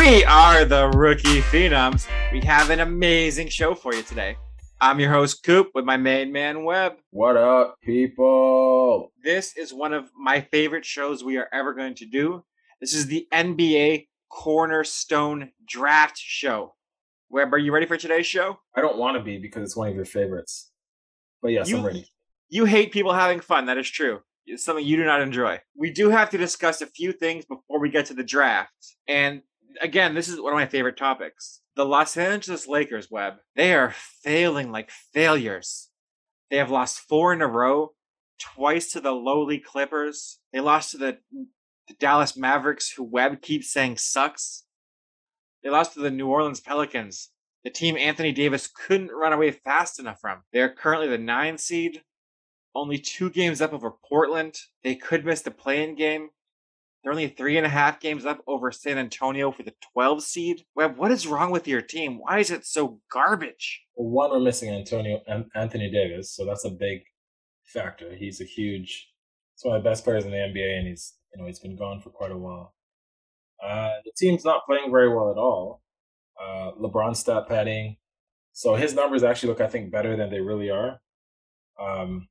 We are the Rookie Phenoms. We have an amazing show for you today. I'm your host, Coop, with my main man, Webb. What up, people? This is one of my favorite shows we are ever going to do. This is the NBA Cornerstone Draft Show. Webb, are you ready for today's show? I don't want to be because it's one of your favorites. But yes, You- I'm ready. You hate people having fun. That is true. It's something you do not enjoy. We do have to discuss a few things before we get to the draft. And again, this is one of my favorite topics. The Los Angeles Lakers, Webb, they are failing like failures. They have lost four in a row, twice to the lowly Clippers. They lost to the, the Dallas Mavericks, who Webb keeps saying sucks. They lost to the New Orleans Pelicans, the team Anthony Davis couldn't run away fast enough from. They are currently the nine seed, only two games up over Portland. They could miss the play-in game. They're only three and a half games up over San Antonio for the 12 seed. Webb, what is wrong with your team? Why is it so garbage? Well, one, we're missing Antonio An- Anthony Davis, so that's a big factor. He's a huge. He's one of the best players in the NBA, and he's you know he's been gone for quite a while. Uh, the team's not playing very well at all. Uh, LeBron stat padding, so his numbers actually look, I think, better than they really are. Um,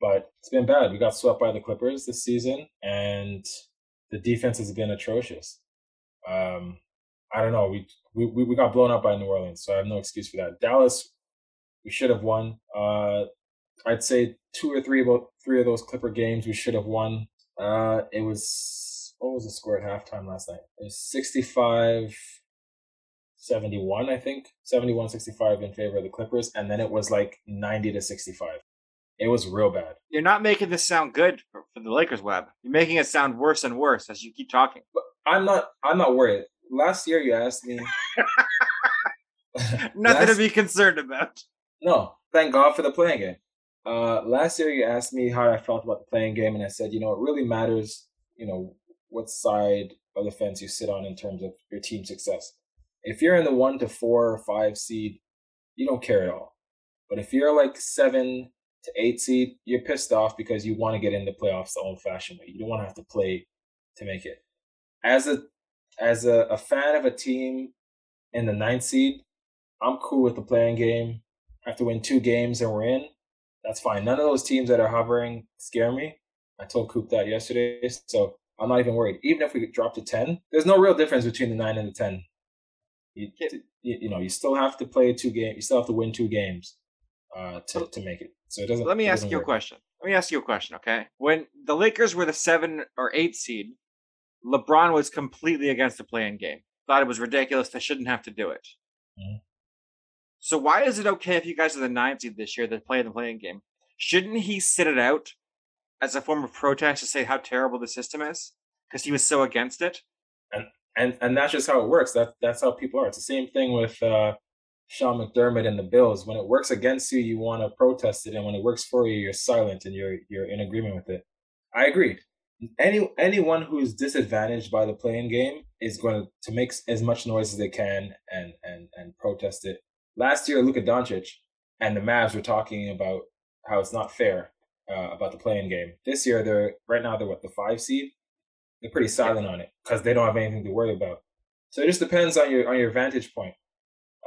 but it's been bad. We got swept by the Clippers this season, and the defense has been atrocious. Um, I don't know. We, we we got blown up by New Orleans, so I have no excuse for that. Dallas, we should have won. Uh, I'd say two or three about three of those Clipper games we should have won. Uh, it was what was the score at halftime last night? It was 65 71, I think. 71 65 in favor of the Clippers, and then it was like 90 to 65. It was real bad. You're not making this sound good for, for the Lakers, Webb. You're making it sound worse and worse as you keep talking. I'm not I'm not worried. Last year you asked me Nothing Last- to be concerned about. No, thank God for the play-in game. Uh, last year, you asked me how I felt about the play-in game, and I said, you know, it really matters, you know, what side of the fence you sit on in terms of your team success. If you're in the one to four or five seed, you don't care at all. But if you're like seven to eight seed, you're pissed off because you want to get in the playoffs the old-fashioned way. You don't want to have to play to make it. As a as a, a fan of a team in the ninth seed, I'm cool with the play-in game have to win two games and we're in, that's fine. None of those teams that are hovering scare me. I told Coop that yesterday, so I'm not even worried. Even if we drop to 10, there's no real difference between the 9 and the 10. You, you, you know, you still have to play two games, you still have to win two games uh, to, to make it. So it doesn't. Let me it ask doesn't you a question. Let me ask you a question, okay? When the Lakers were the seven or eight seed, LeBron was completely against the play-in game. Thought it was ridiculous. They shouldn't have to do it. Mhm. So why is it okay if you guys are the nine seed this year that play in the play-in game? Shouldn't he sit it out as a form of protest to say how terrible the system is because he was so against it? and and that's just how it works. That that's how people are. It's the same thing with uh, Sean McDermott and the Bills. When it works against you, you want to protest it, and when it works for you, you're silent and you're you're in agreement with it. I agree. Any anyone who's disadvantaged by the play-in game is going to, to make as much noise as they can and and and protest it. Last year, Luka Doncic and the Mavs were talking about how it's not fair uh, about the play-in game. This year, they're right now they're what the five seed they're pretty silent on it because they don't have anything to worry about. So it just depends on your on your vantage point.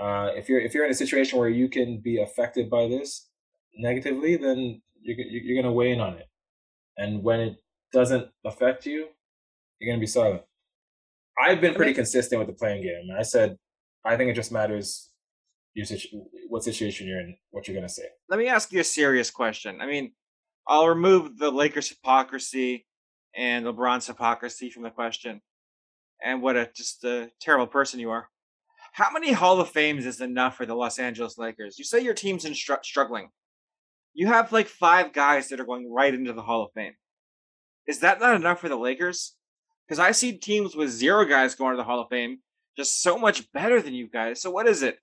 Uh, if you're if you're in a situation where you can be affected by this negatively, then you're you're you're gonna weigh in on it. And when it doesn't affect you, you're gonna be silent. I've been pretty consistent with the play-in game. I said I think it just matters your situ- what situation you're in, what you're gonna say. Let me ask you a serious question. I mean, I'll remove the Lakers hypocrisy and LeBron's hypocrisy from the question, and what a just a terrible person you are. How many Hall of Fames is enough for the Los Angeles Lakers? You say your team's in str- struggling. You have like five guys that are going right into the Hall of Fame. Is that not enough for the Lakers? Because I see teams with zero guys going to the Hall of Fame just so much better than you guys. So what is it?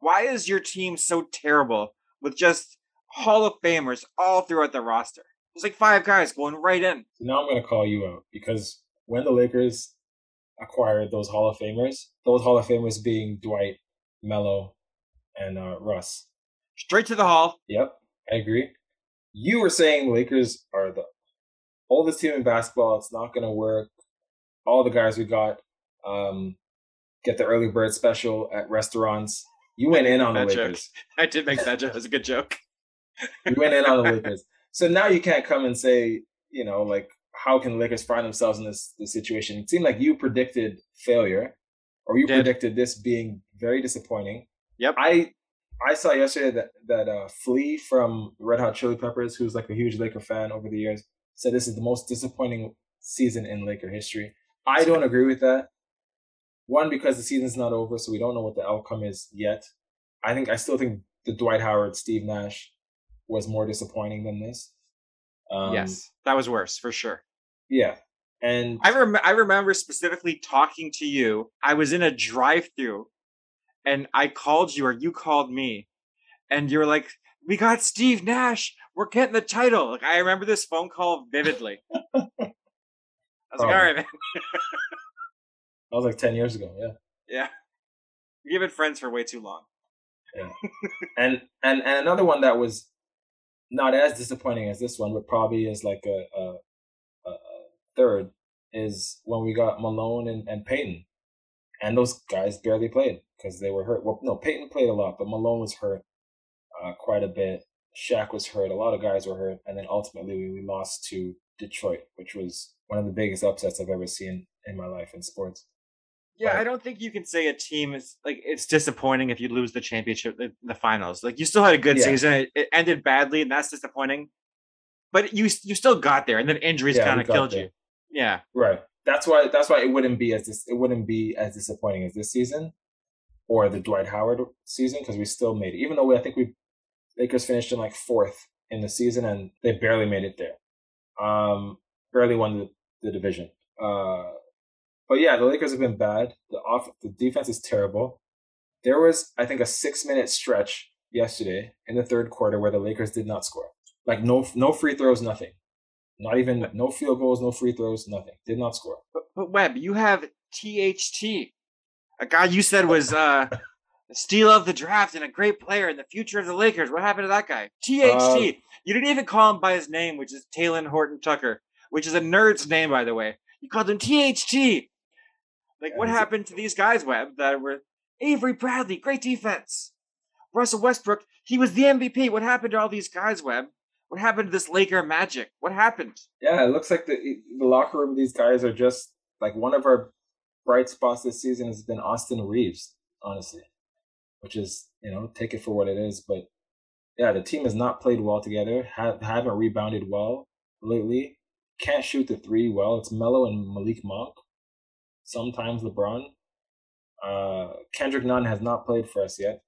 Why is your team so terrible with just Hall of Famers all throughout the roster? There's like five guys going right in. So now I'm going to call you out because when the Lakers acquired those Hall of Famers, those Hall of Famers being Dwight, Melo, and uh, Russ. Straight to the Hall. Yep, I agree. You were saying Lakers are the oldest team in basketball. It's not going to work. All the guys we got, um, get the early bird special at restaurants. You went in on the That joke. Lakers. I did make that joke. It was a good joke. You went in on the Lakers. So now you can't come and say, you know, like how can the Lakers find themselves in this, this situation? It seemed like you predicted failure, or you Did. predicted this being very disappointing. Yep. I I saw yesterday that that uh, Flea from Red Hot Chili Peppers, who's like a huge Laker fan over the years, said this is the most disappointing season in Laker history. I don't agree with that. One because the season's not over, so we don't know what the outcome is yet. I think I still think the Dwight Howard, Steve Nash was more disappointing than this. Um, yes, that was worse for sure. Yeah. And I rem- I remember specifically talking to you. I was in a drive-through, and I called you, or you called me, and you were like, "We got Steve Nash. We're getting the title." Like I remember this phone call vividly. I was like, oh. "All right, man. that was like 10 years ago. Yeah. Yeah, we've been friends for way too long." Yeah. and and and another one that was not as disappointing as this one, but probably is like a a third is when we got Malone and, and Peyton, and those guys barely played because they were hurt. Well, no, Peyton played a lot, but Malone was hurt uh, quite a bit. Shaq was hurt. A lot of guys were hurt, and then ultimately we, we lost to Detroit, which was one of the biggest upsets I've ever seen in my life in sports. Yeah, Right. I don't think you can say a team is like it's disappointing if you lose the championship, the, the finals. Like you still had a good Yeah. season. It, it ended badly, and that's disappointing. But you you still got there, and then injuries Yeah, kind of killed there. you. Yeah, Right. That's why. That's why it wouldn't be as this. It wouldn't be as disappointing as this season, or the Dwight Howard season, because we still made it. Even though we, I think we Lakers finished in like fourth in the season, and they barely made it there. Um, barely won the, the division. Uh, but yeah, the Lakers have been bad. The off, the defense is terrible. There was, I think, a six minute stretch yesterday in the third quarter where the Lakers did not score. Like no, no free throws, nothing. Not even no field goals, no free throws, nothing. Did not score. but, but Webb, you have THT, a guy you said was uh, the steal of the draft and a great player in the future of the Lakers. What happened to that guy? THT. Uh, you didn't even call him by his name, which is Talen Horton Tucker, which is a nerd's name, by the way. You called him THT. Like, what Yeah, he's a- happened to these guys, Webb, that were Avery Bradley, great defense. Russell Westbrook, he was the MVP. What happened to all these guys, Webb? What happened to this Laker magic? What happened? Yeah, it looks like the the locker room. These guys are just like one of our bright spots this season has been Austin Reaves, honestly, which is you know take it for what it is. But yeah, the team has not played well together. Ha- haven't rebounded well lately. Can't shoot the three well. It's Melo and Malik Monk. Sometimes LeBron. Uh, Kendrick Nunn has not played for us yet.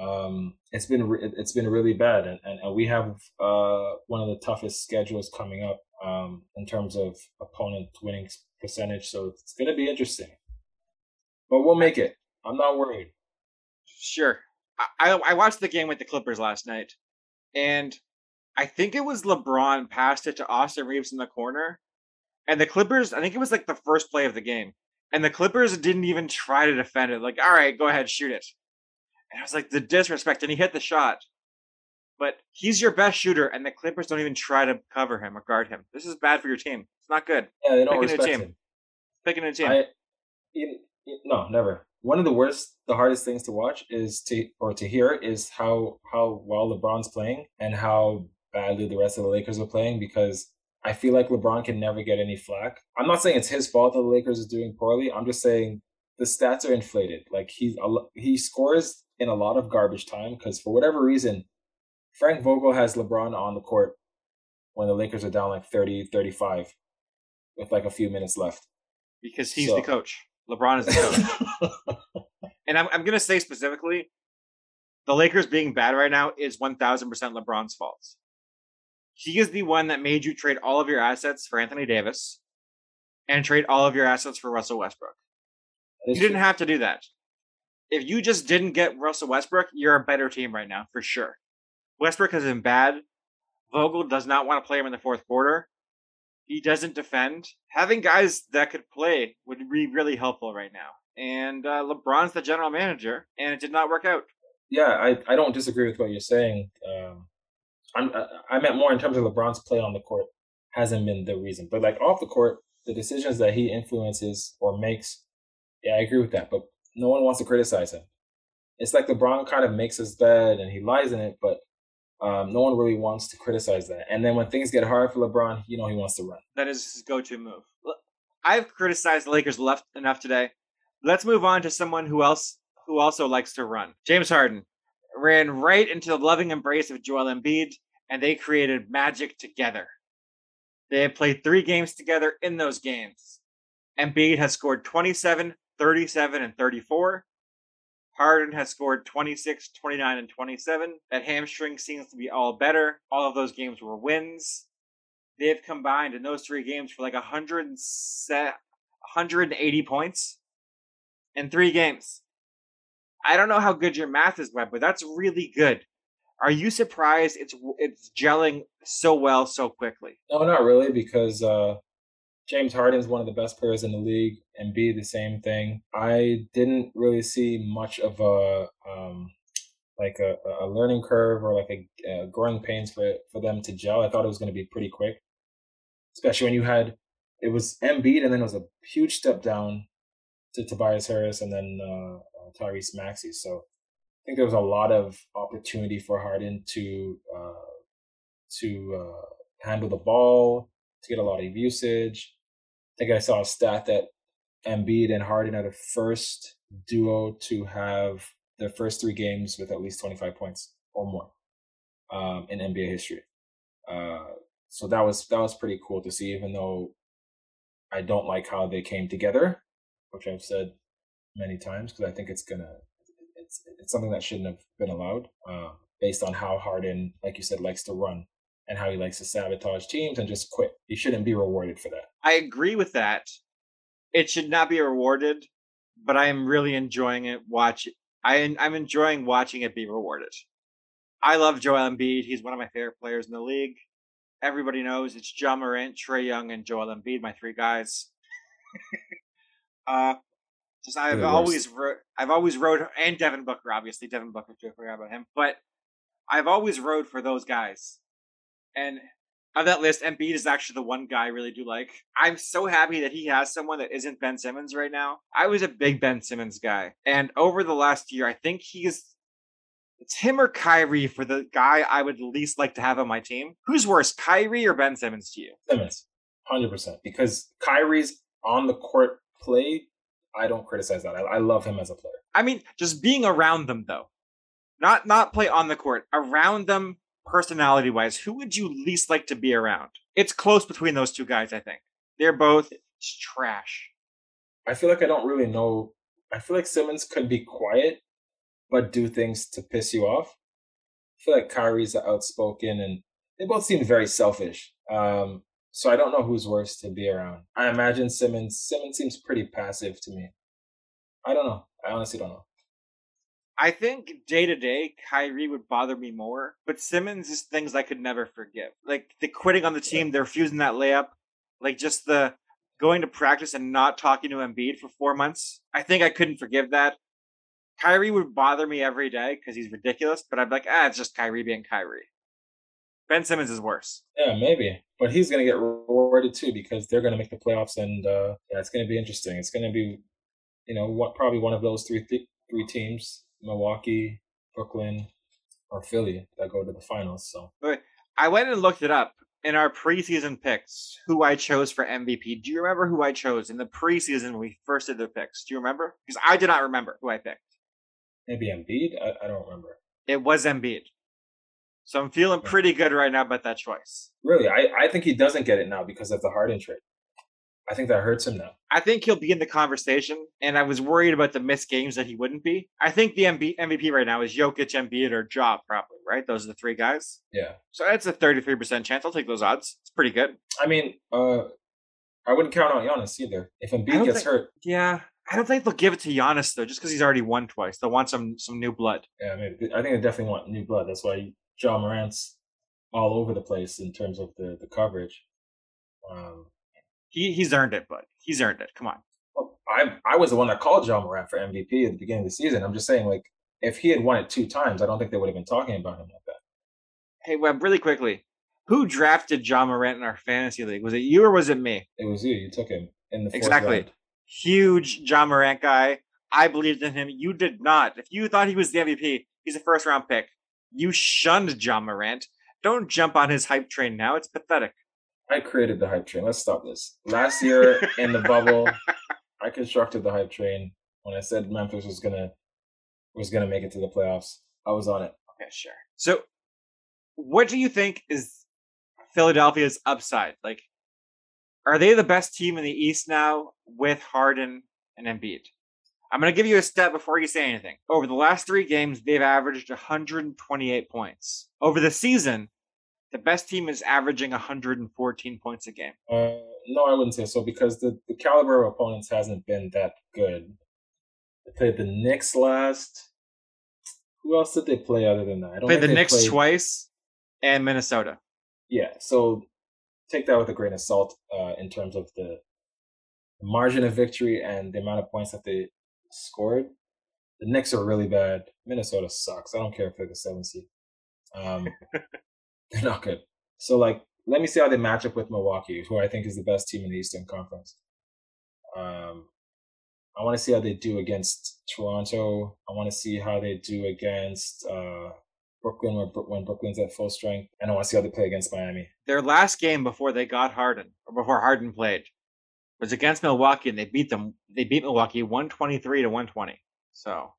Um, it's been re- it's been really bad, and, and, and we have uh, one of the toughest schedules coming up um, in terms of opponent winning percentage. So it's going to be interesting, but we'll make it. I'm not worried. Sure. I, I watched the game with the Clippers last night, and I think it was LeBron passed it to Austin Reaves in the corner, and the Clippers. I think it was like the first play of the game, and the Clippers didn't even try to defend it. Like, all right, go ahead, shoot it. And I was like, the disrespect, and he hit the shot. But he's your best shooter, and the Clippers don't even try to cover him or guard him. This is bad for your team. It's not good. Yeah, they don't Picking a respect team. him. Picking a team. I, you- you- no, never. One of the worst, the hardest things to watch is to or to hear is how how well LeBron's playing and how badly the rest of the Lakers are playing because I feel like LeBron can never get any flack. I'm not saying it's his fault that the Lakers are doing poorly. I'm just saying the stats are inflated. Like he's he scores in a lot of garbage time because for whatever reason, Frank Vogel has LeBron on the court when the Lakers are down like 30, 35 with like a few minutes left. because he's So- the coach. LeBron is the coach. And I'm, I'm going to say specifically, the Lakers being bad right now is 1000% LeBron's fault. He is the one that made you trade all of your assets for Anthony Davis and trade all of your assets for Russell Westbrook. You didn't have to do that. If you just didn't get Russell Westbrook, you're a better team right now, for sure. Westbrook has been bad. Vogel does not want to play him in the fourth quarter. He doesn't defend. Having guys that could play would be really helpful right now. And uh, LeBron's the general manager, and it did not work out. yeah, I, I don't disagree with what you're saying. Um, I'm I, I meant more in terms of LeBron's play on the court hasn't been the reason, but like off the court, the decisions that he influences or makes, yeah, I agree with that. But no one wants to criticize him. It's like LeBron kind of makes his bed and he lies in it, but um, no one really wants to criticize that. And then when things get hard for LeBron, you know he wants to run. That is his go-to move. I've criticized the Lakers left enough today. Let's move on to someone who else who also likes to run. James Harden ran right into the loving embrace of Joel Embiid, and they created magic together. They have played three games together in those games. Embiid has scored 27, 37, and 34. Harden has scored 26, 29, and 27. That hamstring seems to be all better. All of those games were wins. They've combined in those three games for like 100 180 points in three games. I don't know how good your math is, Webb, but that's really good. Are you surprised it's it's gelling so well so quickly? No, not really, because uh, James Harden is one of the best players in the league, and B the same thing. I didn't really see much of a um, like a, a learning curve or like a, a growing pains for for them to gel. I thought it was going to be pretty quick, especially when you had it was Embiid and then it was a huge step down to Tobias Harris and then uh, uh, Tyrese Maxey. So I think there was a lot of opportunity for Harden to uh, to uh, handle the ball, to get a lot of usage, think I saw a stat that Embiid and Harden are the first duo to have their first three games with at least 25 points or more um, in NBA history. Uh, so that was that was pretty cool to see. Even though I don't like how they came together, which I've said many times, because I think it's gonna it's it's something that shouldn't have been allowed uh, based on how Harden, like you said, likes to run and how he likes to sabotage teams and just quit. He shouldn't be rewarded for that. I agree with that. It should not be rewarded, but I am really enjoying it. Watch, I, I'm enjoying watching it be rewarded. I love Joel Embiid. He's one of my favorite players in the league. Everybody knows it's Ja Morant, Trae Young, and Joel Embiid, my three guys. uh, just I've always wrote, I've always wrote, and Devin Booker, obviously Devin Booker too. I forgot about him, but I've always rode for those guys. And of that list, Embiid is actually the one guy I really do like. I'm so happy that he has someone that isn't Ben Simmons right now. I was a big Ben Simmons guy, and over the last year, I think he's it's him or Kyrie for the guy I would least like to have on my team. Who's worse, Kyrie or Ben Simmons to you? Simmons, hundred percent. Because Kyrie's on the court play, I don't criticize that. I, I love him as a player. I mean, just being around them though, not not play on the court, around them personality wise, who would you least like to be around? It's close between those two guys, I think. They're both trash. I feel like I don't really know. I feel like Simmons could be quiet, but do things to piss you off. I feel like Kyrie's outspoken, and they both seem very selfish. Um, so I don't know who's worse to be around. I imagine Simmons. Simmons seems pretty passive to me. I don't know. I honestly don't know. I think day to day, Kyrie would bother me more, but Simmons is things I could never forgive. Like the quitting on the team, the refusing that layup, like just the going to practice and not talking to Embiid for four months. I think I couldn't forgive that. Kyrie would bother me every day because he's ridiculous, but I'd be like, ah, it's just Kyrie being Kyrie. Ben Simmons is worse. Yeah, maybe, but he's going to get rewarded too because they're going to make the playoffs, and uh, yeah, it's going to be interesting. It's going to be, you know, what probably one of those three th- three teams Milwaukee, Brooklyn, or Philly that go to the finals. So I went and looked it up in our preseason picks. Who I chose for MVP? Do you remember who I chose in the preseason when we first did the picks? Do you remember? Because I did not remember who I picked. Maybe Embiid. I, I don't remember. It was Embiid. So I'm feeling pretty good right now about that choice. Really, I, I think he doesn't get it now because of the Harden trade. I think that hurts him now. I think he'll be in the conversation, and I was worried about the missed games that he wouldn't be. I think the MB- MVP right now is Jokic, Embiid, or Ja, probably, right? Those are the three guys. Yeah. So that's a 33% chance. I'll take those odds. It's pretty good. I mean, uh, I wouldn't count on Giannis either. If Embiid gets think, hurt. Yeah. I don't think they'll give it to Giannis, though, just because he's already won twice. They'll want some some new blood. Yeah, maybe. I think they definitely want new blood. That's why Ja Morant's all over the place in terms of the, the coverage. Um, he he's earned it, but he's earned it. Come on. Well, I I was the one that called Ja Morant for MVP at the beginning of the season. I'm just saying, like, if he had won it two times, I don't think they would have been talking about him like that. Hey Webb, really quickly, who drafted Ja Morant in our fantasy league? Was it you or was it me? It was you. You took him in the exactly. Round. Huge Ja Morant guy. I believed in him. You did not. If you thought he was the MVP, he's a first round pick. You shunned Ja Morant. Don't jump on his hype train now. It's pathetic. I created the hype train. Let's stop this. Last year in the bubble, I constructed the hype train when I said Memphis was gonna was gonna make it to the playoffs. I was on it. Okay, sure. So, what do you think is Philadelphia's upside? Like, are they the best team in the East now with Harden and Embiid? I'm going to give you a step before you say anything. Over the last three games, they've averaged 128 points. Over the season, the best team is averaging 114 points a game. Uh, no, I wouldn't say so because the, the caliber of opponents hasn't been that good. They played the Knicks last. Who else did they play other than that? I don't played the Knicks played... twice and Minnesota. Yeah, so take that with a grain of salt uh, in terms of the margin of victory and the amount of points that they scored. The Knicks are really bad. Minnesota sucks. I don't care if they're the seventh seed. Um, they're not good. So like, let me see how they match up with Milwaukee, who I think is the best team in the Eastern Conference. Um, I want to see how they do against Toronto. I want to see how they do against uh, Brooklyn when, when Brooklyn's at full strength. And I want to see how they play against Miami. Their last game before they got Harden, or before Harden played, was against Milwaukee, and they beat them. They beat Milwaukee one twenty three to one twenty. So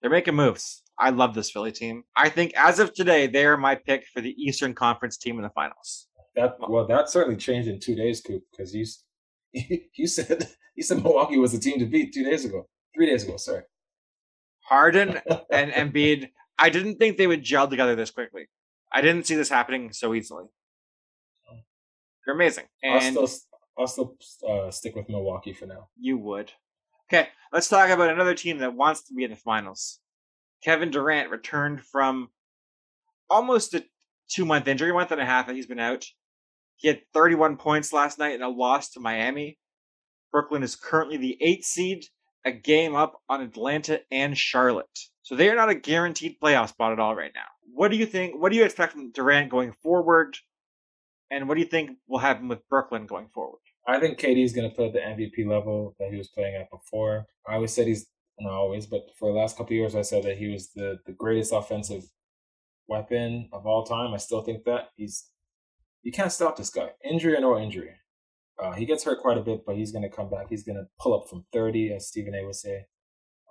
they're making moves. I love this Philly team. I think as of today, they are my pick for the Eastern Conference team in the finals. That well, that certainly changed in two days, Coop, because you you said you said Milwaukee was the team to beat two days ago, three days ago. Sorry. Harden and Embiid. I didn't think they would gel together this quickly. I didn't see this happening so easily. They're amazing. And I'll still, I'll still uh, stick with Milwaukee for now. You would. Okay, let's talk about another team that wants to be in the finals. Kevin Durant returned from almost a two month injury, month and a half that he's been out. He had 31 points last night in a loss to Miami. Brooklyn is currently the eighth seed, a game up on Atlanta and Charlotte. So they are not a guaranteed playoff spot at all right now. What do you think? What do you expect from Durant going forward? And what do you think will happen with Brooklyn going forward? I think KD is going to play at the MVP level that he was playing at before. I always said he's not always, but for the last couple years, I said that he was the the greatest offensive weapon of all time. I still think that he's you can't stop this guy, injury or no injury. Uh, he gets hurt quite a bit, but he's going to come back. He's going to pull up from 30, as Stephen A. would say.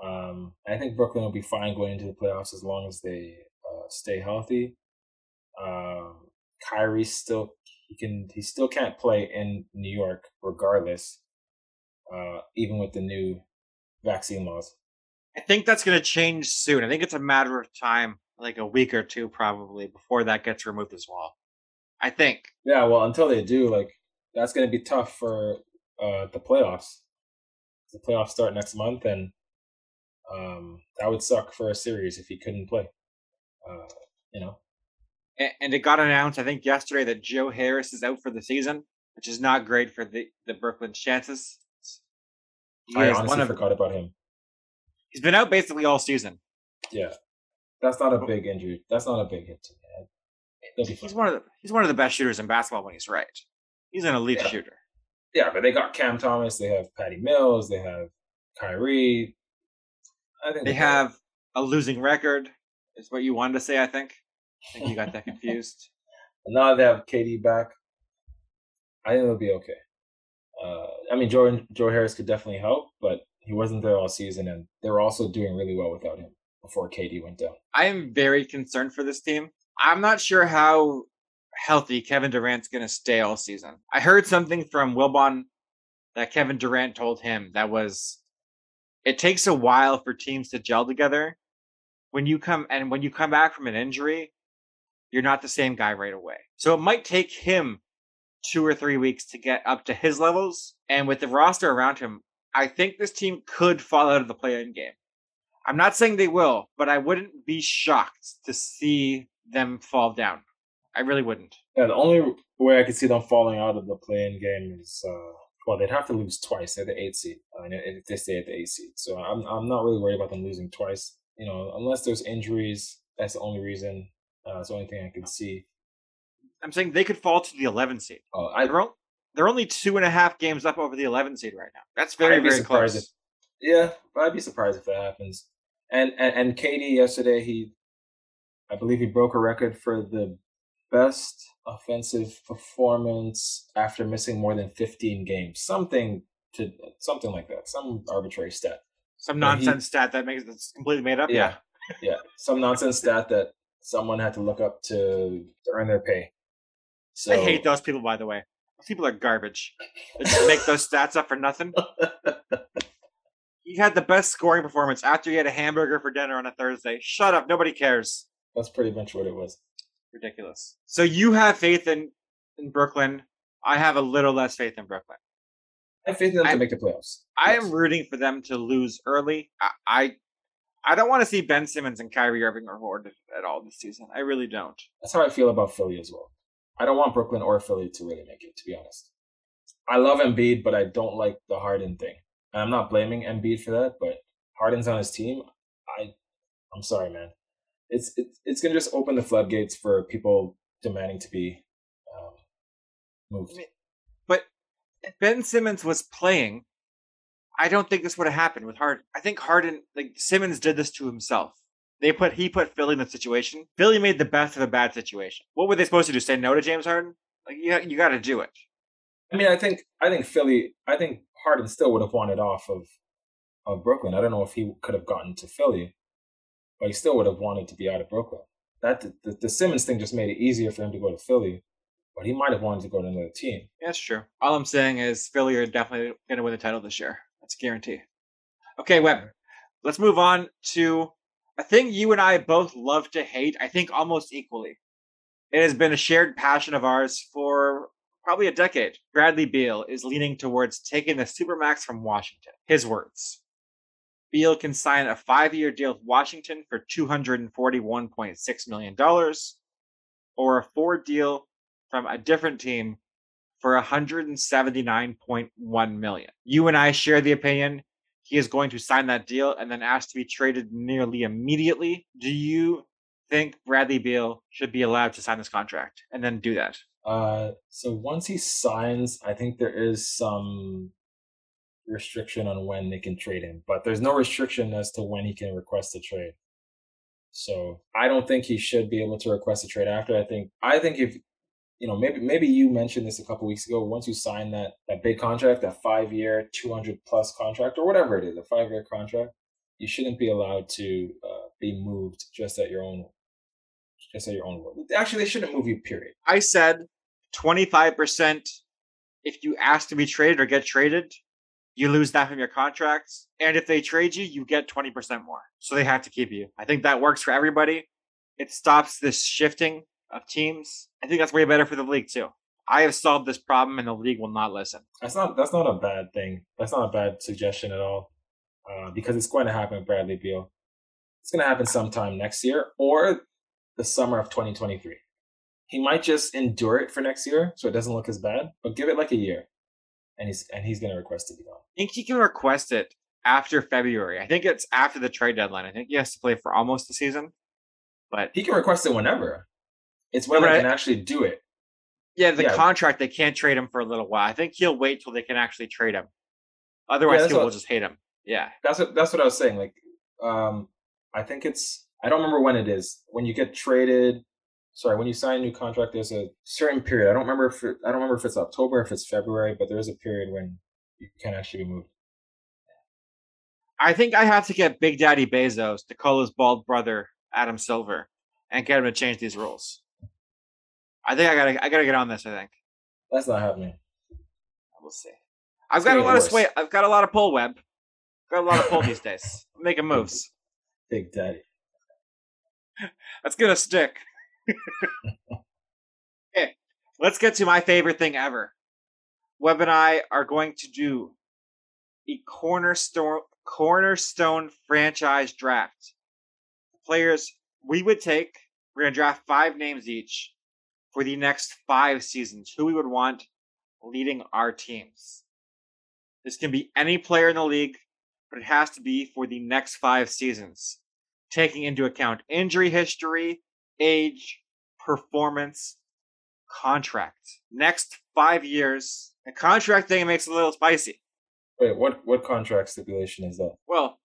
Um, I think Brooklyn will be fine going into the playoffs as long as they uh, stay healthy. Um, Kyrie still he can he still can't play in New York regardless, uh, even with the new vaccine laws. I think that's going to change soon. I think it's a matter of time, like a week or two probably, before that gets removed as well. I think. Yeah, well, until they do, like that's going to be tough for uh, the playoffs. The playoffs start next month, and um, that would suck for a series if he couldn't play. Uh, you know, and it got announced, I think, yesterday that Joe Harris is out for the season, which is not great for the the Brooklyn's chances. He I honestly of, forgot about him. He's been out basically all season. Yeah, that's not a oh. big injury. That's not a big hit to me. He's one of the he's one of the best shooters in basketball when he's right. He's an elite yeah. shooter. Yeah, but they got Cam Thomas. They have Patty Mills. They have Kyrie. I think they have a losing record. Is what you wanted to say. I think. I think you got that confused. now they have KD back. I think it'll be okay. Uh, I mean, Jordan Joe Harris could definitely help, but he wasn't there all season, and they were also doing really well without him before KD went down. I am very concerned for this team. I'm not sure how healthy Kevin Durant's going to stay all season. I heard something from Wilbon that Kevin Durant told him that was it takes a while for teams to gel together. When you come and when you come back from an injury, you're not the same guy right away. So it might take him two or three weeks to get up to his levels. And with the roster around him, I think this team could fall out of the play-in game. I'm not saying they will, but I wouldn't be shocked to see them fall down. I really wouldn't. Yeah, the only way I could see them falling out of the play-in game is, uh, well, they'd have to lose twice at the eight seed uh, if they stay at the eight seed. So I'm I'm not really worried about them losing twice. You know, unless there's injuries, that's the only reason. Uh, that's the only thing I can see. I'm saying they could fall to the 11 seed. Oh, I, they're, they're only two and a half games up over the 11 seed right now. That's very, very close. If, Yeah, I'd be surprised if that happens. And and, and KD yesterday, he, I believe he broke a record for the best offensive performance after missing more than 15 games. Something to something like that. Some arbitrary stat. Some Yeah, he- nonsense stat that makes it's completely made up. Yeah. Yeah. Some nonsense stat that someone had to look up to, to earn their pay. So I hate those people, by the way. Those people are garbage. They just make those stats up for nothing. He had the best scoring performance after he had a hamburger for dinner on a Thursday. Shut up. Nobody cares. That's pretty much what it was. Ridiculous. So you have faith in, in Brooklyn. I have a little less faith in Brooklyn. I have faith in them I- to make the playoffs. I Yes. am rooting for them to lose early. I, I I don't want to see Ben Simmons and Kyrie Irving rewarded at all this season. I really don't. That's how I feel about Philly as well. I don't want Brooklyn or Philly to really make it, to be honest. I love Embiid, but I don't like the Harden thing. And I'm not blaming Embiid for that, but Harden's on his team. I, I'm sorry, man. It's it's it's gonna just open the floodgates for people demanding to be um, moved. But if Ben Simmons was playing, I don't think this would have happened with Harden. I think Harden, like Simmons, did this to himself. They put he put Philly in the situation. Philly made the best of a bad situation. What were they supposed to do? Say no to James Harden? Like you, you got to do it. I mean, I think I think Philly. I think Harden still would have wanted off of of Brooklyn. I don't know if he could have gotten to Philly, but he still would have wanted to be out of Brooklyn. That the, the Simmons thing just made it easier for him to go to Philly, but he might have wanted to go to another team. That's true. All I'm saying is Philly are definitely going to win the title this year. That's a guarantee. Okay, Webb. Let's move on to a thing you and I both love to hate. I think almost equally. It has been a shared passion of ours for probably a decade. Bradley Beal is leaning towards taking the Supermax from Washington. His words. Beal can sign a five-year deal with Washington for $241.6 million or a four deal from a different team for 179.1 million. You and I share the opinion he is going to sign that deal and then ask to be traded nearly immediately. Do you think Bradley Beal should be allowed to sign this contract and then do that? Uh, so once he signs, I think there is some restriction on when they can trade him, but there's no restriction as to when he can request a trade. So I don't think he should be able to request a trade after. I think I think if you know maybe maybe you mentioned this a couple weeks ago. Once you sign that that big contract, that five year, two hundred plus contract, or whatever it is, a five year contract, you shouldn't be allowed to uh, be moved just at your own just at your own will. Actually, they shouldn't move you. Period. I said 25% if you ask to be traded or get traded, you lose that from your contracts. And if they trade you, you get 20% more. So they have to keep you. I think that works for everybody. It stops this shifting of teams. I think that's way better for the league too. I have solved this problem and the league will not listen. That's not that's not a bad thing. That's not a bad suggestion at all, uh, because it's going to happen with Bradley Beal. It's going to happen sometime next year or the summer of 2023. He might just endure it for next year, so it doesn't look as bad. But give it like a year, and he's and he's going to request to be gone. I think he can request it after February. I think it's after the trade deadline. I think he has to play for almost the season. But He can request it whenever. It's when No, they can actually do it. yeah, the Yeah. contract, they can't trade him for a little while. I think he'll wait till they can actually trade him. Otherwise, that's people will just hate him. Yeah. That's what that's what I was saying. Like, um, I think it's I don't remember when it is when you get traded. Sorry, when you sign a new contract, there's a certain period. I don't remember if it, I don't remember if it's October, if it's February, but there is a period when you can actually be moved. I think I have to get Big Daddy Bezos to call his bald brother Adam Silver and get him to change these rules. I think I gotta I gotta get on this. I think That's not happening. we'll see. I've It's got a lot of sway. I've got a lot of pull Webb. Got a lot of pull these days. I'm making moves. Big Daddy. That's gonna stick. okay, let's get to my favorite thing ever. Webb and I are going to do a cornerstone cornerstone franchise draft. Players we would take. We're gonna draft five names each for the next five seasons. Who we would want leading our teams. This can be any player in the league, but it has to be for the next five seasons, taking into account injury history, age, performance, contract. Next five years, a contract thing makes it a little spicy. Wait, what what contract stipulation is that? Well,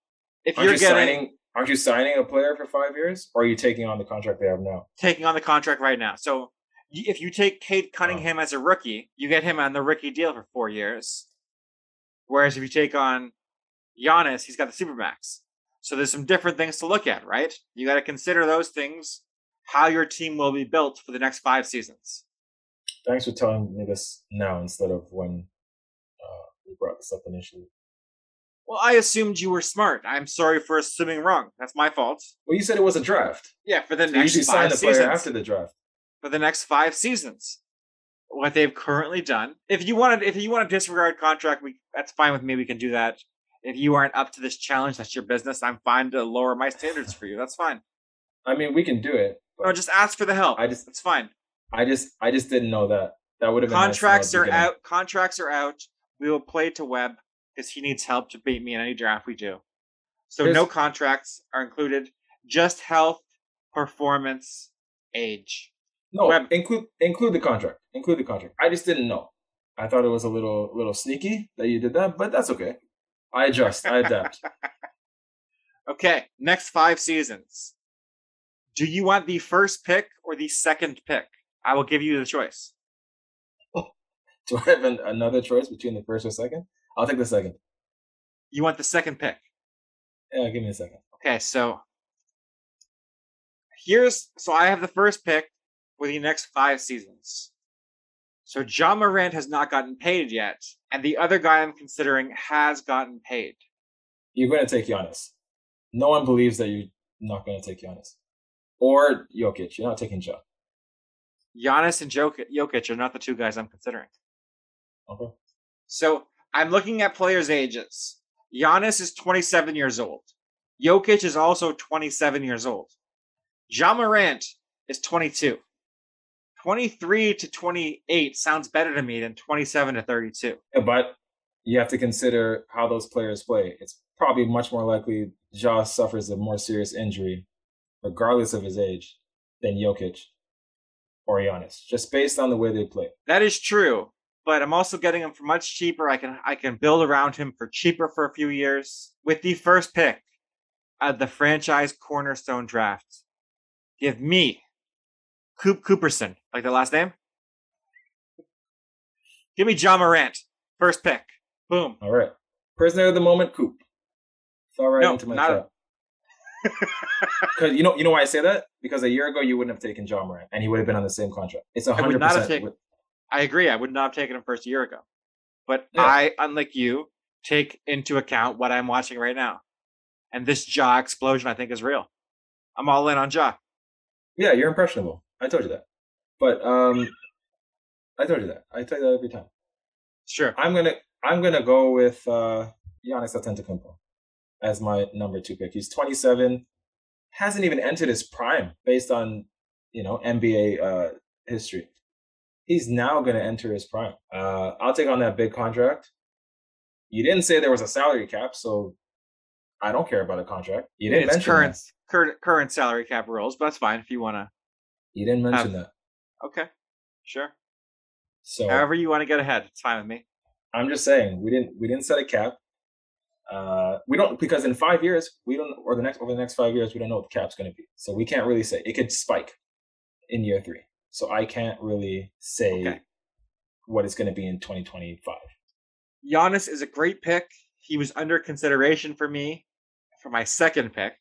if Aren't you're you getting signing aren't you signing a player for five years? Or are you taking on the contract they have now? taking on the contract right now, so if you take Cade Cunningham Oh. as a rookie, you get him on the rookie deal for four years. Whereas if you take on Giannis, he's got the supermax. So there's some different things to look at, right? You got to consider those things, how your team will be built for the next five seasons. Thanks for telling me this now instead of when uh, we brought this up initially. Well, I assumed you were smart. I'm sorry for assuming wrong. That's my fault. Well, you said it was a draft. Yeah, for the So you next sign five the player seasons. after the draft. For the next five seasons. What they've currently done. If you want to, if you want to disregard contract, we that's fine with me. We can do that. If you aren't up to this challenge, that's your business. I'm fine to lower my standards for you. That's fine. I mean, we can do it. No, just ask for the help. I just, It's fine. I just, I just didn't know that. That would have been nice to know at Contracts the are out. Contracts are out. We will play to Webb because he needs help to beat me in any draft we do. So Here's- no contracts are included. Just health, performance, age. No, include include the contract. Include the contract. I just didn't know. I thought it was a little little sneaky that you did that, but that's okay. I adjust. I adapt. Okay, next five seasons. Do you want the first pick or the second pick? I will give you the choice. Do I have an, another choice between the first or second? I'll take the second. You want the second pick. Yeah, give me a second. Okay, so here's so I have the first pick for the next five seasons. So Ja Morant has not gotten paid yet, and the other guy I'm considering has gotten paid. You're going to take Giannis. No one believes that you're not going to take Giannis or Jokic. You're not taking Ja. Giannis and Jokic, Jokic are not the two guys I'm considering. Okay. So I'm looking at players' ages. Giannis is 27 years old. Jokic is also 27 years old. Ja Morant is 22. 23 to 28 sounds better to me than 27 to 32. But you have to consider how those players play. It's probably much more likely Ja suffers a more serious injury, regardless of his age, than Jokic or Giannis, just based on the way they play. That is true, but I'm also getting him for much cheaper. I can I can build around him for cheaper for a few years with the first pick of the franchise cornerstone draft. Give me Coop Cooperson, like the last name. Give me Ja Morant, first pick. Boom. All right. Prisoner of the moment, Coop. Fell right No, into my trap. Because you know, you know why I say that? Because a year ago you wouldn't have taken Ja Morant, and he would have been on the same contract. It's a hundred percent. I agree. I would not have taken him first a year ago, but Yeah. I, unlike you, take into account what I'm watching right now, and this Ja explosion I think is real. I'm all in on Ja. Yeah, you're impressionable. I told you that. But um, I told you that. I tell you that every time. Sure. I'm gonna I'm gonna go with uh, Giannis Antetokounmpo as my number two pick. He's 27, hasn't even entered his prime based on you know NBA uh, history. He's now gonna enter his prime. Uh, I'll take on that big contract. You didn't say there was a salary cap, so I don't care about a contract. You didn't it's mention current, that. current current salary cap rules, but that's fine if you want to. You didn't mention that. Okay, sure. So However you want to get ahead, it's fine with me. I'm just saying we didn't we didn't set a cap. Uh, we don't because in five years we don't or the next over the next five years we don't know what the cap's going to be. So we can't really say it could spike in year three. So I can't really say Okay. what it's going to be in 2025. Giannis is a great pick. He was under consideration for me for my second pick.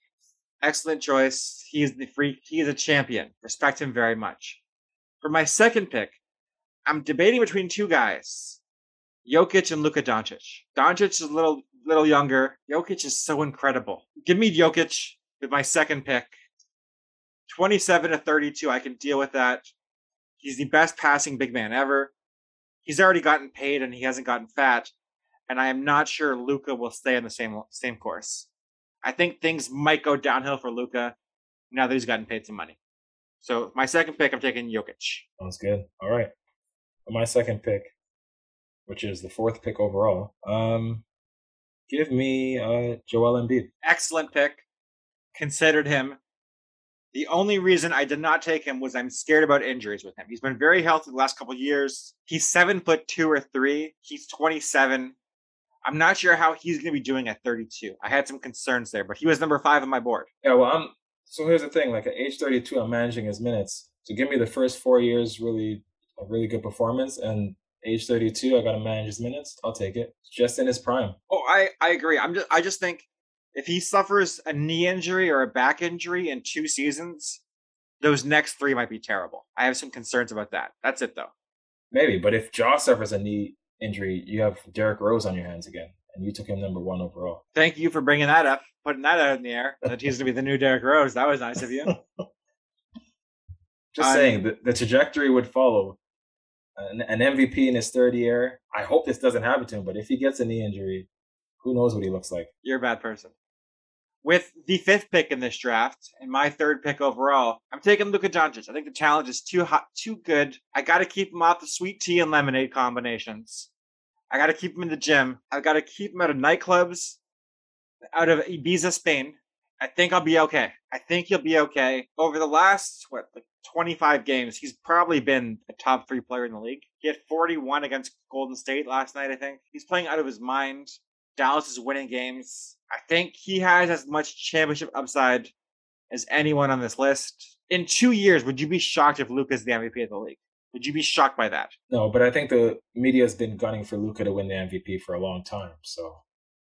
Excellent choice. He is the freak. He is a champion. Respect him very much. For my second pick, I'm debating between two guys, Jokic and Luka Doncic. Doncic is a little little younger. Jokic is so incredible. Give me Jokic with my second pick. 27 to 32, I can deal with that. He's the best passing big man ever. He's already gotten paid and he hasn't gotten fat. And I am not sure Luka will stay on the same same course. I think things might go downhill for Luka now that he's gotten paid some money. So my second pick, I'm taking Jokic. Sounds good. All right. My second pick, which is the fourth pick overall, um, give me uh, Joel Embiid. Excellent pick. Considered him. The only reason I did not take him was I'm scared about injuries with him. He's been very healthy the last couple of years. He's seven foot two or three. He's 27. I'm not sure how he's going to be doing at 32. I had some concerns there, but he was number five on my board. Yeah, well, I'm. So here's the thing: like at age 32, I'm managing his minutes. So give me the first four years really a really good performance, and age 32, I got to manage his minutes. I'll take it. Just in his prime. Oh, I I agree. I'm just I just think if he suffers a knee injury or a back injury in two seasons, those next three might be terrible. I have some concerns about that. That's it though. Maybe, but if Ja suffers a knee injury, you have Derrick Rose on your hands again, and you took him number one overall. Thank you for bringing that up, putting that out in the air. That he's going to be the new Derrick Rose. That was nice of you. Just I- saying, the, the trajectory would follow. An, an MVP in his third year. I hope this doesn't happen to him, but if he gets a knee injury, who knows what he looks like? You're a bad person. With the fifth pick in this draft and my third pick overall, I'm taking Luka Doncic. I think the challenge is too hot, too good. I got to keep him off the sweet tea and lemonade combinations. I got to keep him in the gym. I got to keep him out of nightclubs, out of Ibiza, Spain. I think I'll be okay. I think he'll be okay. Over the last what like 25 games, he's probably been a top three player in the league. He had 41 against Golden State last night. I think he's playing out of his mind. Dallas is winning games. I think he has as much championship upside as anyone on this list. In two years, would you be shocked if Luka's is the MVP of the league? Would you be shocked by that? No, but I think the media has been gunning for Luka to win the MVP for a long time, so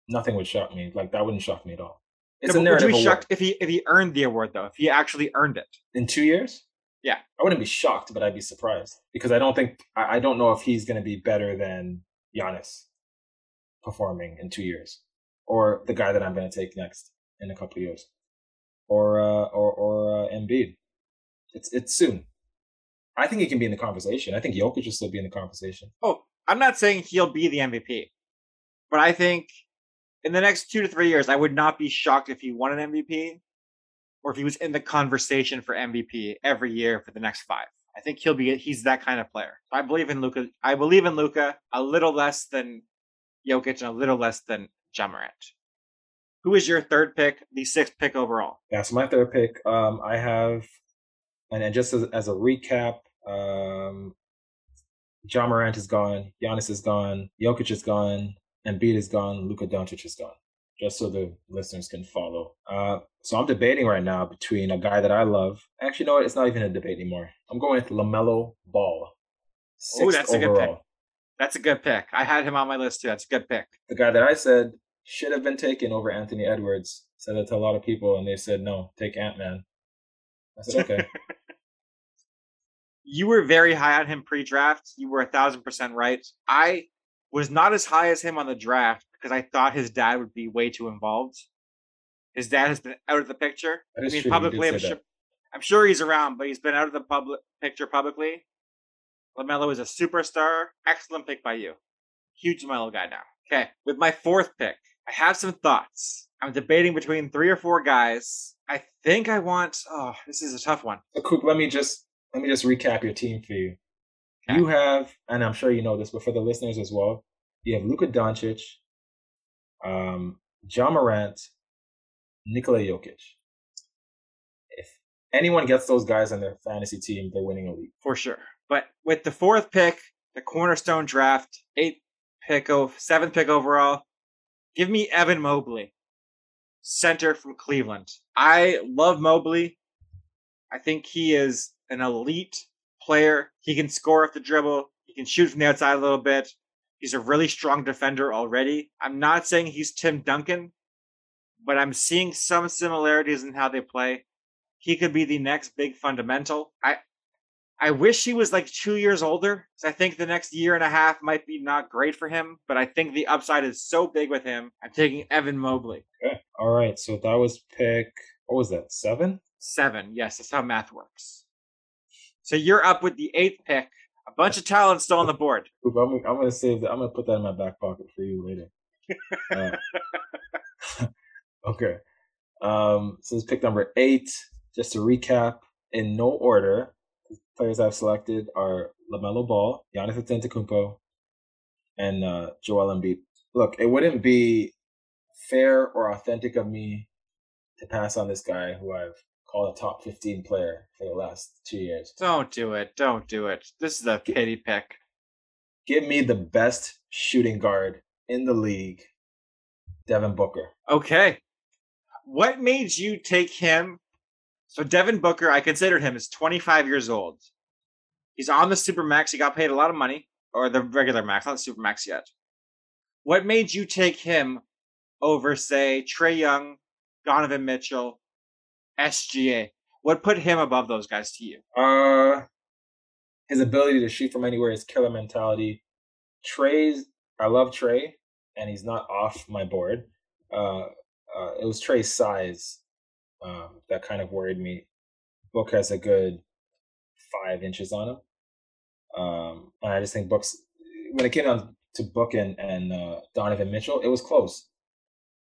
nothing would shock me. Like that wouldn't shock me at all. It's No, a would you be award. shocked if he if he earned the award though? If he actually earned it? in two years. Yeah. I wouldn't be shocked, but I'd be surprised because I don't think I, I don't know if he's going to be better than Giannis performing in two years, or the guy that I'm going to take next in a couple of years, or uh, or or uh, Embiid. It's it's soon. I think he can be in the conversation. I think Jokic should still be in the conversation. Oh, I'm not saying he'll be the MVP, but I think in the next two to three years, I would not be shocked if he won an MVP or if he was in the conversation for MVP every year for the next five. I think he'll be he's that kind of player. I believe in Luka. I believe in Luka a little less than Jokic and a little less than Ja Morant. Who is your third pick, the sixth pick overall? That's my third pick. Um, I have, and then just as, as a recap, um, Ja Morant is gone, Giannis is gone, Jokic is gone, Embiid is gone, Luka Doncic is gone. Just so the listeners can follow. Uh, so I'm debating right now between a guy that I love. Actually, no, it's not even a debate anymore. I'm going with LaMelo Ball. Oh, that's a good pick. That's a good pick. I had him on my list too. That's a good pick. The guy that I said should have been taken over Anthony Edwards. Said that to a lot of people, and they said no, take Ant Man. I said okay. you were very high on him pre-draft. You were a thousand percent right. I was not as high as him on the draft because I thought his dad would be way too involved. His dad has been out of the picture. I mean, true. publicly, I'm sure. I'm sure he's around, but he's been out of the public picture publicly. LaMelo is a superstar. Excellent pick by you. Huge LaMelo guy now. Okay, with my fourth pick, I have some thoughts. I'm debating between three or four guys. I think I want. Oh, this is a tough one. Coop, let me just let me just recap your team for you. Okay. You have, and I'm sure you know this, but for the listeners as well, you have Luka Doncic, um, Ja Morant, Nikola Jokic. If anyone gets those guys on their fantasy team, they're winning a league. for sure. But with the fourth pick, the cornerstone draft, eighth pick, of seventh pick overall, give me Evan Mobley, center from Cleveland. I love Mobley. I think he is an elite player. He can score off the dribble. He can shoot from the outside a little bit. He's a really strong defender already. I'm not saying he's Tim Duncan, but I'm seeing some similarities in how they play. He could be the next big fundamental. I I wish he was like two years older. I think the next year and a half might be not great for him, but I think the upside is so big with him. I'm taking Evan Mobley. Okay. All right. So that was pick. What was that? Seven. Seven. Yes, that's how math works. So you're up with the eighth pick. A bunch of talent still on the board. I'm, I'm gonna save that. I'm gonna put that in my back pocket for you later. Uh, okay. Um, so this is pick number eight. Just to recap, in no order, the players I've selected are LaMelo Ball, Giannis Antetokounmpo, and uh, Joel Embiid. Look, it wouldn't be fair or authentic of me to pass on this guy who I've called a top 15 player for the last two years. Don't do it. Don't do it. This is a pity pick. Give me the best shooting guard in the league Devin Booker. Okay. What made you take him? So Devin Booker, I considered him as 25 years old. He's on the super max. He got paid a lot of money, or the regular max, not the super max yet. What made you take him over, say, Trae Young, Donovan Mitchell, SGA? What put him above those guys to you? Uh, his ability to shoot from anywhere, his killer mentality. Trae's, I love Trae, and he's not off my board. Uh, uh, it was Trae's size um, that kind of worried me. Book has a good five inches on him. Um, and I just think Book's when it came down to Book and, and uh, Donovan Mitchell, it was close.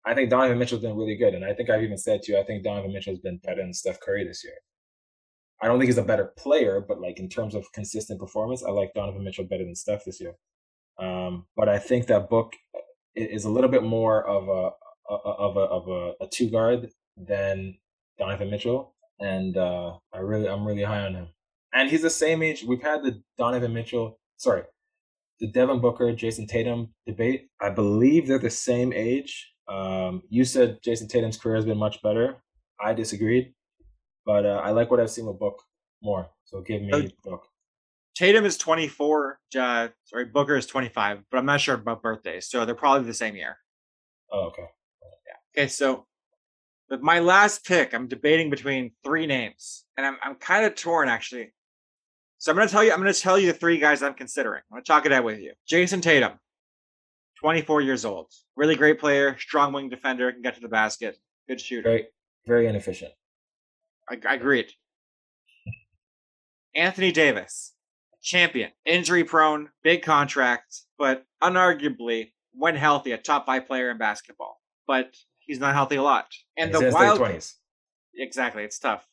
I think Donovan Mitchell's been really good, and I think I've even said to you, I think Donovan Mitchell's been better than Steph Curry this year. I don't think he's a better player, but like in terms of consistent performance, I like Donovan Mitchell better than Steph this year. Um, but I think that Book is a little bit more of a of a of a, a two guard than Donovan Mitchell, and uh, I really I'm really high on him. And he's the same age. We've had the Donovan Mitchell, sorry, the Devin Booker, Jayson Tatum debate. I believe they're the same age. Um, you said Jayson Tatum's career has been much better. I disagreed, but uh, I like what I've seen with Book more. So give me uh, Book. Tatum is 24. Uh, sorry, Booker is 25, but I'm not sure about birthdays, so they're probably the same year. Oh, okay. Yeah. Okay, so my last pick, I'm debating between three names, and I'm I'm kind of torn actually. So I'm gonna tell you, I'm gonna tell you the three guys I'm considering. I'm gonna talk it out with you. Jayson Tatum, 24 years old, really great player, strong wing defender, can get to the basket, good shooter. Very, very inefficient. I, I agreed. Anthony Davis, champion, injury prone, big contract, but unarguably, when healthy, a top five player in basketball. But he's not healthy a lot. And the wild 20s. Exactly, it's tough.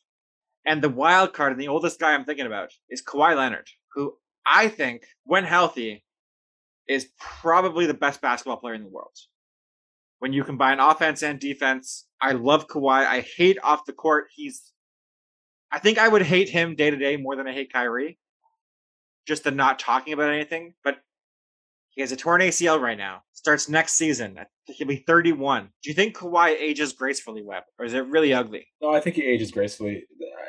And the wild card and the oldest guy I'm thinking about is Kawhi Leonard, who I think, when healthy, is probably the best basketball player in the world. When you combine offense and defense, I love Kawhi. I hate off the court. He's I think I would hate him day to day more than I hate Kyrie. Just the not talking about anything. But he has a torn ACL right now. Starts next season. He'll be 31. Do you think Kawhi ages gracefully, Webb, or is it really ugly? No, I think he ages gracefully.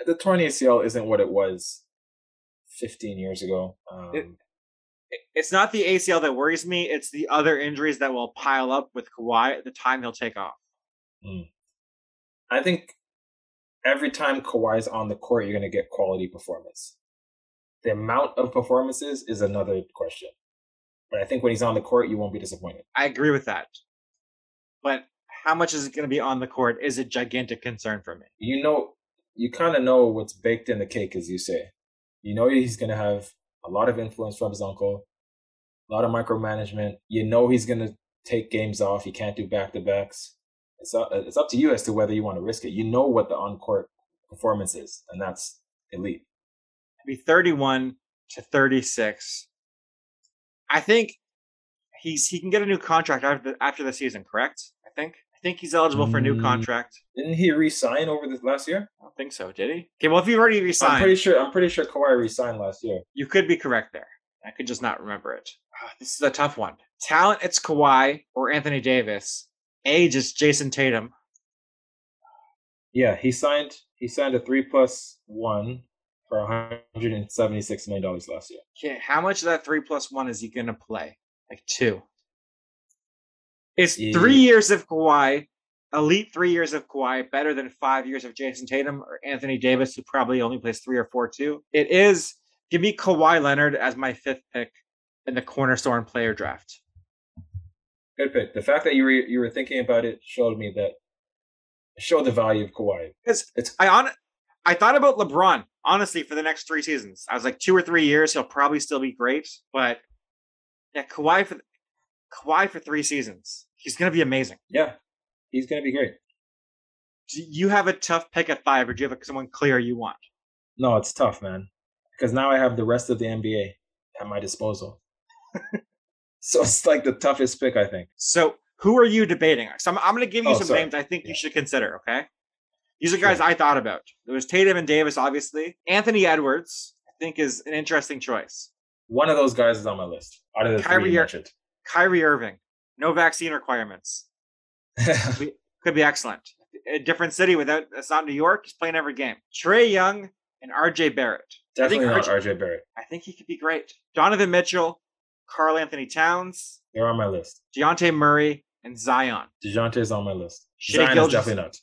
The torn ACL isn't what it was 15 years ago. Um, it, it's not the ACL that worries me. It's the other injuries that will pile up with Kawhi at the time he'll take off. Mm. I think every time Kawhi's on the court, you're going to get quality performance. The amount of performances is another question. But I think when he's on the court, you won't be disappointed. I agree with that. But how much is it going to be on the court is a gigantic concern for me. You know, you kind of know what's baked in the cake, as you say. You know he's going to have a lot of influence from his uncle, a lot of micromanagement. You know he's going to take games off. He can't do back to backs. It's up, it's up to you as to whether you want to risk it. You know what the on court performance is, and that's elite. Be 31 to 36 I think he's he can get a new contract after the, after the season. Correct? I think. I think he's eligible for a new mm, contract. Didn't he resign over this last year? I don't think so. Did he? Okay. Well, if he already resigned, I'm pretty sure. I'm pretty sure Kawhi resigned last year. You could be correct there. I could just not remember it. Oh, this is a tough one. Talent, it's Kawhi or Anthony Davis. Age is Jayson Tatum. Yeah, he signed. He signed a three plus one for 176 million dollars last year. Okay, how much of that three plus one is he gonna play? Like two. It's yeah. three years of Kawhi, elite three years of Kawhi, better than five years of Jayson Tatum or Anthony Davis, who probably only plays three or four too. It is give me Kawhi Leonard as my fifth pick in the cornerstone player draft. Good pick. The fact that you were you were thinking about it showed me that showed the value of Kawhi. Because it's I on I thought about LeBron honestly for the next three seasons. I was like two or three years, he'll probably still be great, but yeah, Kawhi for Kawhi for three seasons, he's gonna be amazing. Yeah, he's gonna be great. Do you have a tough pick at five, or do you have someone clear you want? No, it's tough, man, because now I have the rest of the NBA at my disposal. so it's like the toughest pick, I think. So who are you debating? So I'm, I'm going to give you oh, some sorry. names I think yeah. you should consider. Okay. These are guys sure. I thought about. There was Tatum and Davis, obviously. Anthony Edwards, I think, is an interesting choice. One of those guys is on my list. Out of the Kyrie, three mentioned. Kyrie Irving, no vaccine requirements. could, be, could be excellent. A different city without it's not New York. He's playing every game. Trae Young and R.J. Barrett. Definitely not RJ Barrett. I think he could be great. Donovan Mitchell, Karl-Anthony Towns, They're on my list. Dejounte Murray, and Zion. Dejounte's on my list. Shea Zion is definitely not.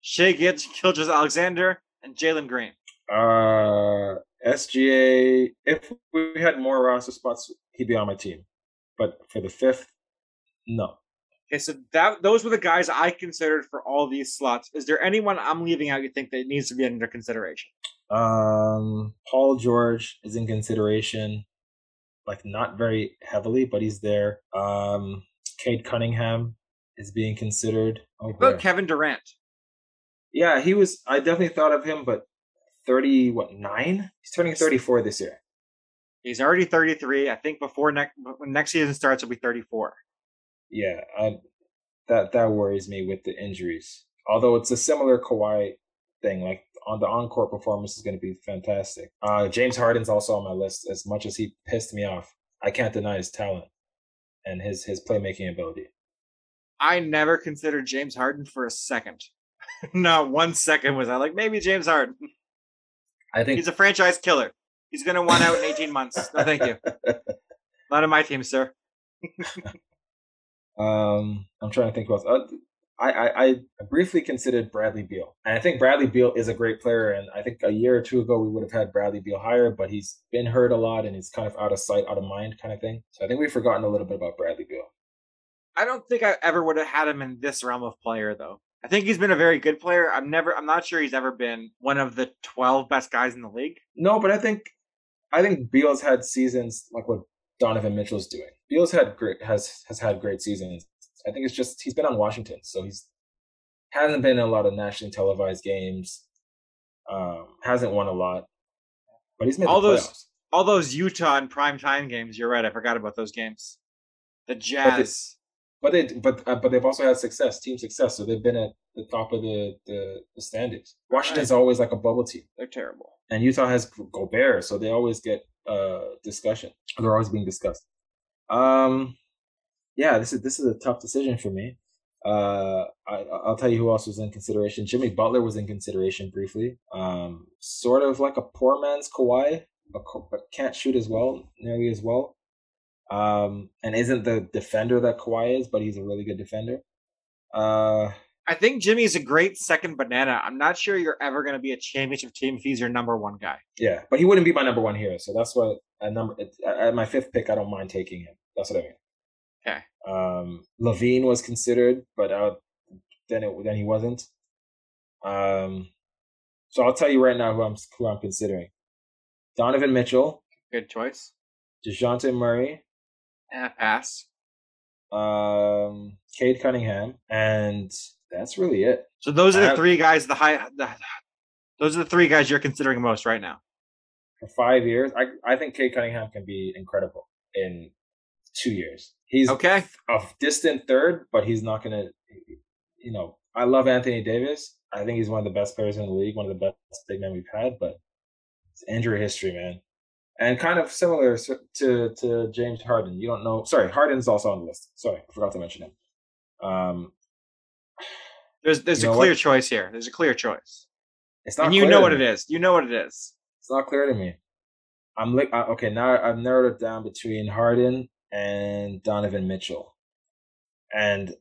Shai Gilgis Gilgeous Alexander, and Jalen Green. Uh, SGA. If we had more roster spots, he'd be on my team. But for the fifth, no. Okay, so that those were the guys I considered for all these slots. Is there anyone I'm leaving out you think that needs to be under consideration? Um, Paul George is in consideration, like not very heavily, but he's there. Um, Cade Cunningham is being considered. Oh, about. Kevin Durant? yeah, he was. I definitely thought of him, but thirty, what nine? He's turning thirty-four this year. He's already 33. I think before next when next season starts, he'll be 34. Yeah, I, that that worries me with the injuries. Although it's a similar Kawhi thing, like on the encore performance is going to be fantastic. Uh, James Harden's also on my list. As much as he pissed me off, I can't deny his talent and his his playmaking ability. I never considered James Harden for a second. Not one second was I like maybe James Harden. I think He's a franchise killer. He's going to want out in 18 months. No, thank you. Not on my team, sir. Um, I'm trying to think who else. Uh, I, I I briefly considered Bradley Beal, and I think Bradley Beal is a great player. And I think a year or two ago we would have had Bradley Beal higher, but he's been hurt a lot, and he's kind of out of sight, out of mind, kind of thing. So I think we've forgotten a little bit about Bradley Beal. I don't think I ever would have had him in this realm of player though. I think he's been a very good player. I'm never I'm not sure he's ever been one of the 12 best guys in the league. No, but I think I think Beal's had seasons like what Donovan Mitchell's doing. Beal's had great has has had great seasons. I think it's just he's been on Washington, so he's hasn't been in a lot of nationally televised games. Um, hasn't won a lot, but he's made All the those- playoffs. All those Utah and prime time games, you're right. I forgot about those games. The Jazz. But they but uh, but they've also had success, team success. So they've been at the top of the the, the standings. Washington's always like a bubble team, They're terrible. and Utah has Gobert, so they always get uh discussion. They're always being discussed. Um, yeah, this is this is a tough decision for me. Uh, I, I'll tell you who else was in consideration. Jimmy Butler was in consideration briefly. Um, sort of like a poor man's Kawhi, but can't shoot as well, nearly as well. Um, and isn't the defender that Kawhi is, but he's a really good defender. Uh, I think Jimmy's a great second banana. I'm not sure you're ever going to be a championship team if he's your number one guy. yeah, but he wouldn't be my number one here, so that's what a number at, at my fifth pick, I don't mind taking him. That's what I mean. Okay. Um, LaVine was considered, but uh, then it then he wasn't. Um, so I'll tell you right now who I'm who I'm considering: Donovan Mitchell, Good choice. Dejounte Murray, Eh, pass. um, Cade Cunningham, and that's really it. So those are the three guys. The high. The, those are the three guys you're considering most right now. For five years, I I think Cade Cunningham can be incredible in two years. He's Okay. a distant third, but he's not gonna. You know, I love Anthony Davis. I think he's one of the best players in the league, one of the best big men we've had. But it's injury history, man, and kind of similar to to James Harden. You don't know. Sorry, Harden's also on the list. Sorry, I forgot to mention him. Um, There's there's You a clear what? choice here. There's a clear choice. it's not. And you know what it me. is. You know what it is. It's not clear to me. I'm like okay now. I've narrowed it down between Harden and Donovan Mitchell, and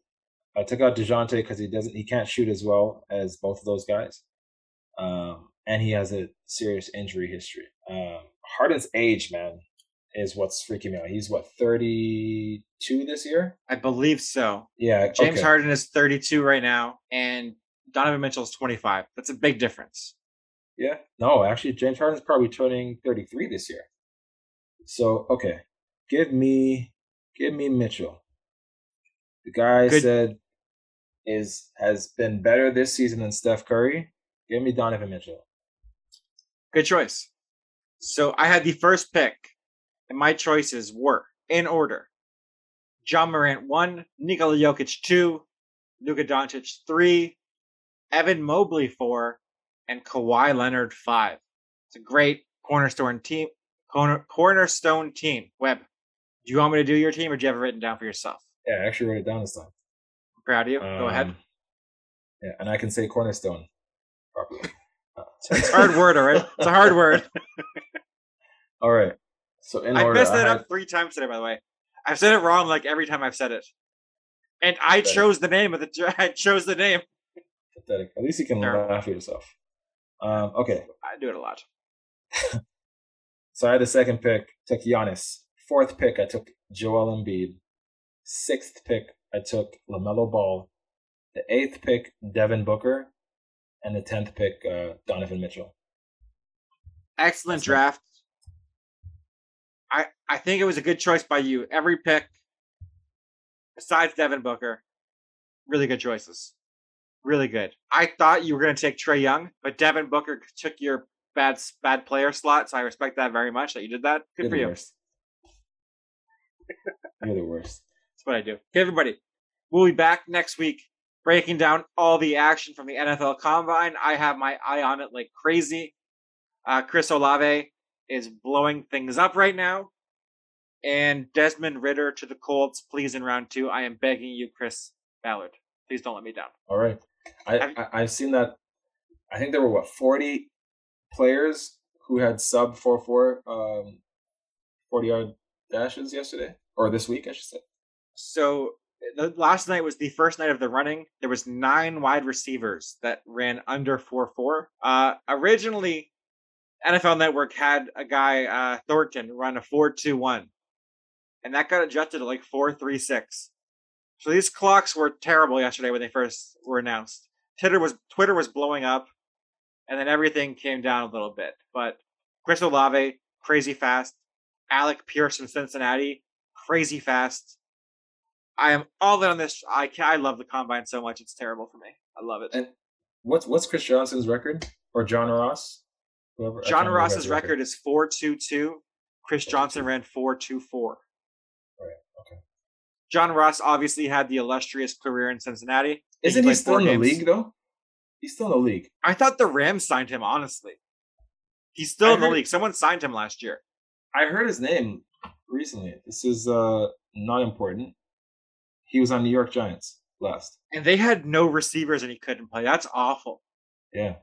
I took out Dejounte because he doesn't. He can't shoot as well as both of those guys, um, and he has a serious injury history. Um, Harden's age, man, is what's freaking me out. He's what 32 this year. I believe so. Yeah, James okay. Harden is 32 right now, and Donovan Mitchell is 25. That's a big difference. Yeah. No, actually, James Harden's probably turning 33 this year. So, okay. Give me give me Mitchell. The guy Good- said is has been better this season than Steph Curry. Give me Donovan Mitchell. Good choice. So I had the first pick, and my choices were in order: Ja Morant one, Nikola Jokic two, Luka Doncic three, Evan Mobley four, and Kawhi Leonard five. It's a great cornerstone team. Corner, cornerstone team. Webb, do you want me to do your team, or do you have it written down for yourself? Yeah, I actually wrote it down this time. proud of you. Go ahead. Um, Yeah, and I can say cornerstone properly. It's a hard word, all right? It's a hard word. All right. So in I order, messed that I up three times today, by the way. I've said it wrong like every time I've said it. And I Pathetic. chose the name of the I chose the name. pathetic. At least you can Terrible. laugh at yourself. Um, okay. I do it a lot. So I had the second pick, took Giannis. Fourth pick, I took Joel Embiid. Sixth pick, I took LaMelo Ball. The eighth pick, Devin Booker. And the tenth pick, uh, Donovan Mitchell. Excellent That's draft. I think it was a good choice by you. Every pick, besides Devin Booker, really good choices. Really good. I thought you were going to take Trae Young, but Devin Booker took your bad bad player slot, so I respect that very much that you did that. Good You're for you. worst. You're the worst. That's what I do. Okay, everybody. We'll be back next week breaking down all the action from the NFL Combine. I have my eye on it like crazy. Uh, Chris Olave is blowing things up right now. And Desmond Ridder to the Colts, please, in round two. I am begging you, Chris Ballard. Please don't let me down. All right. I, Have- I I've seen that. I think there were what forty players who had sub four four um forty yard dashes yesterday or this week, I should say. So the last night was the first night of the running. There was nine wide receivers that ran under four four. Uh, originally, NFL Network had a guy uh, Thornton run a four two one, and that got adjusted to like four three six. So these clocks were terrible yesterday when they first were announced. Twitter was Twitter was blowing up, and then everything came down a little bit. But Chris Olave, crazy fast. Alec Pierce from Cincinnati, crazy fast. I am all in on this. I ca- I love the combine so much. It's terrible for me. I love it. And what's what's Chris Johnson's record or John Ross? Whoever John Ross's his record is four two two. Chris 4-2-2. Johnson ran four two four. Okay. John Ross obviously had the illustrious career in Cincinnati. Isn't he played still in the league though? He's still in the league. I thought the Rams signed him. Honestly, he's still I in the league. Someone signed him last year. I heard his name recently. This is uh not important. He was on New York Giants last. And they had no receivers and he couldn't play. That's awful. Yeah.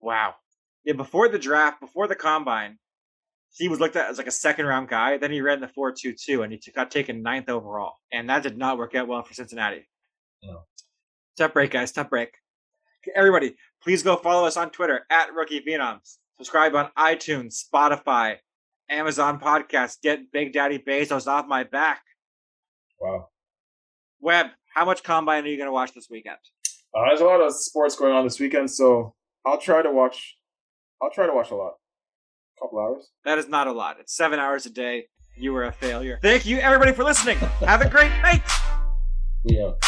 Wow. Yeah, before the draft, before the combine, he was looked at as like a second round guy. Then he ran the 4 2 2 and he got taken ninth overall. And that did not work out well for Cincinnati. No. Tough break, guys. Tough break. Everybody, please go follow us on Twitter at Rookie Phenoms. Subscribe on iTunes, Spotify, Amazon Podcasts. Get Big Daddy Bezos off my back. Wow. Webb, how much combine are you going to watch this weekend? Uh, there's a lot of sports going on this weekend, so I'll try to watch. I'll try to watch a lot. Couple hours. That is not a lot. It's seven hours a day. You were a failure. Thank you, everybody, for listening. Have a great night. We out.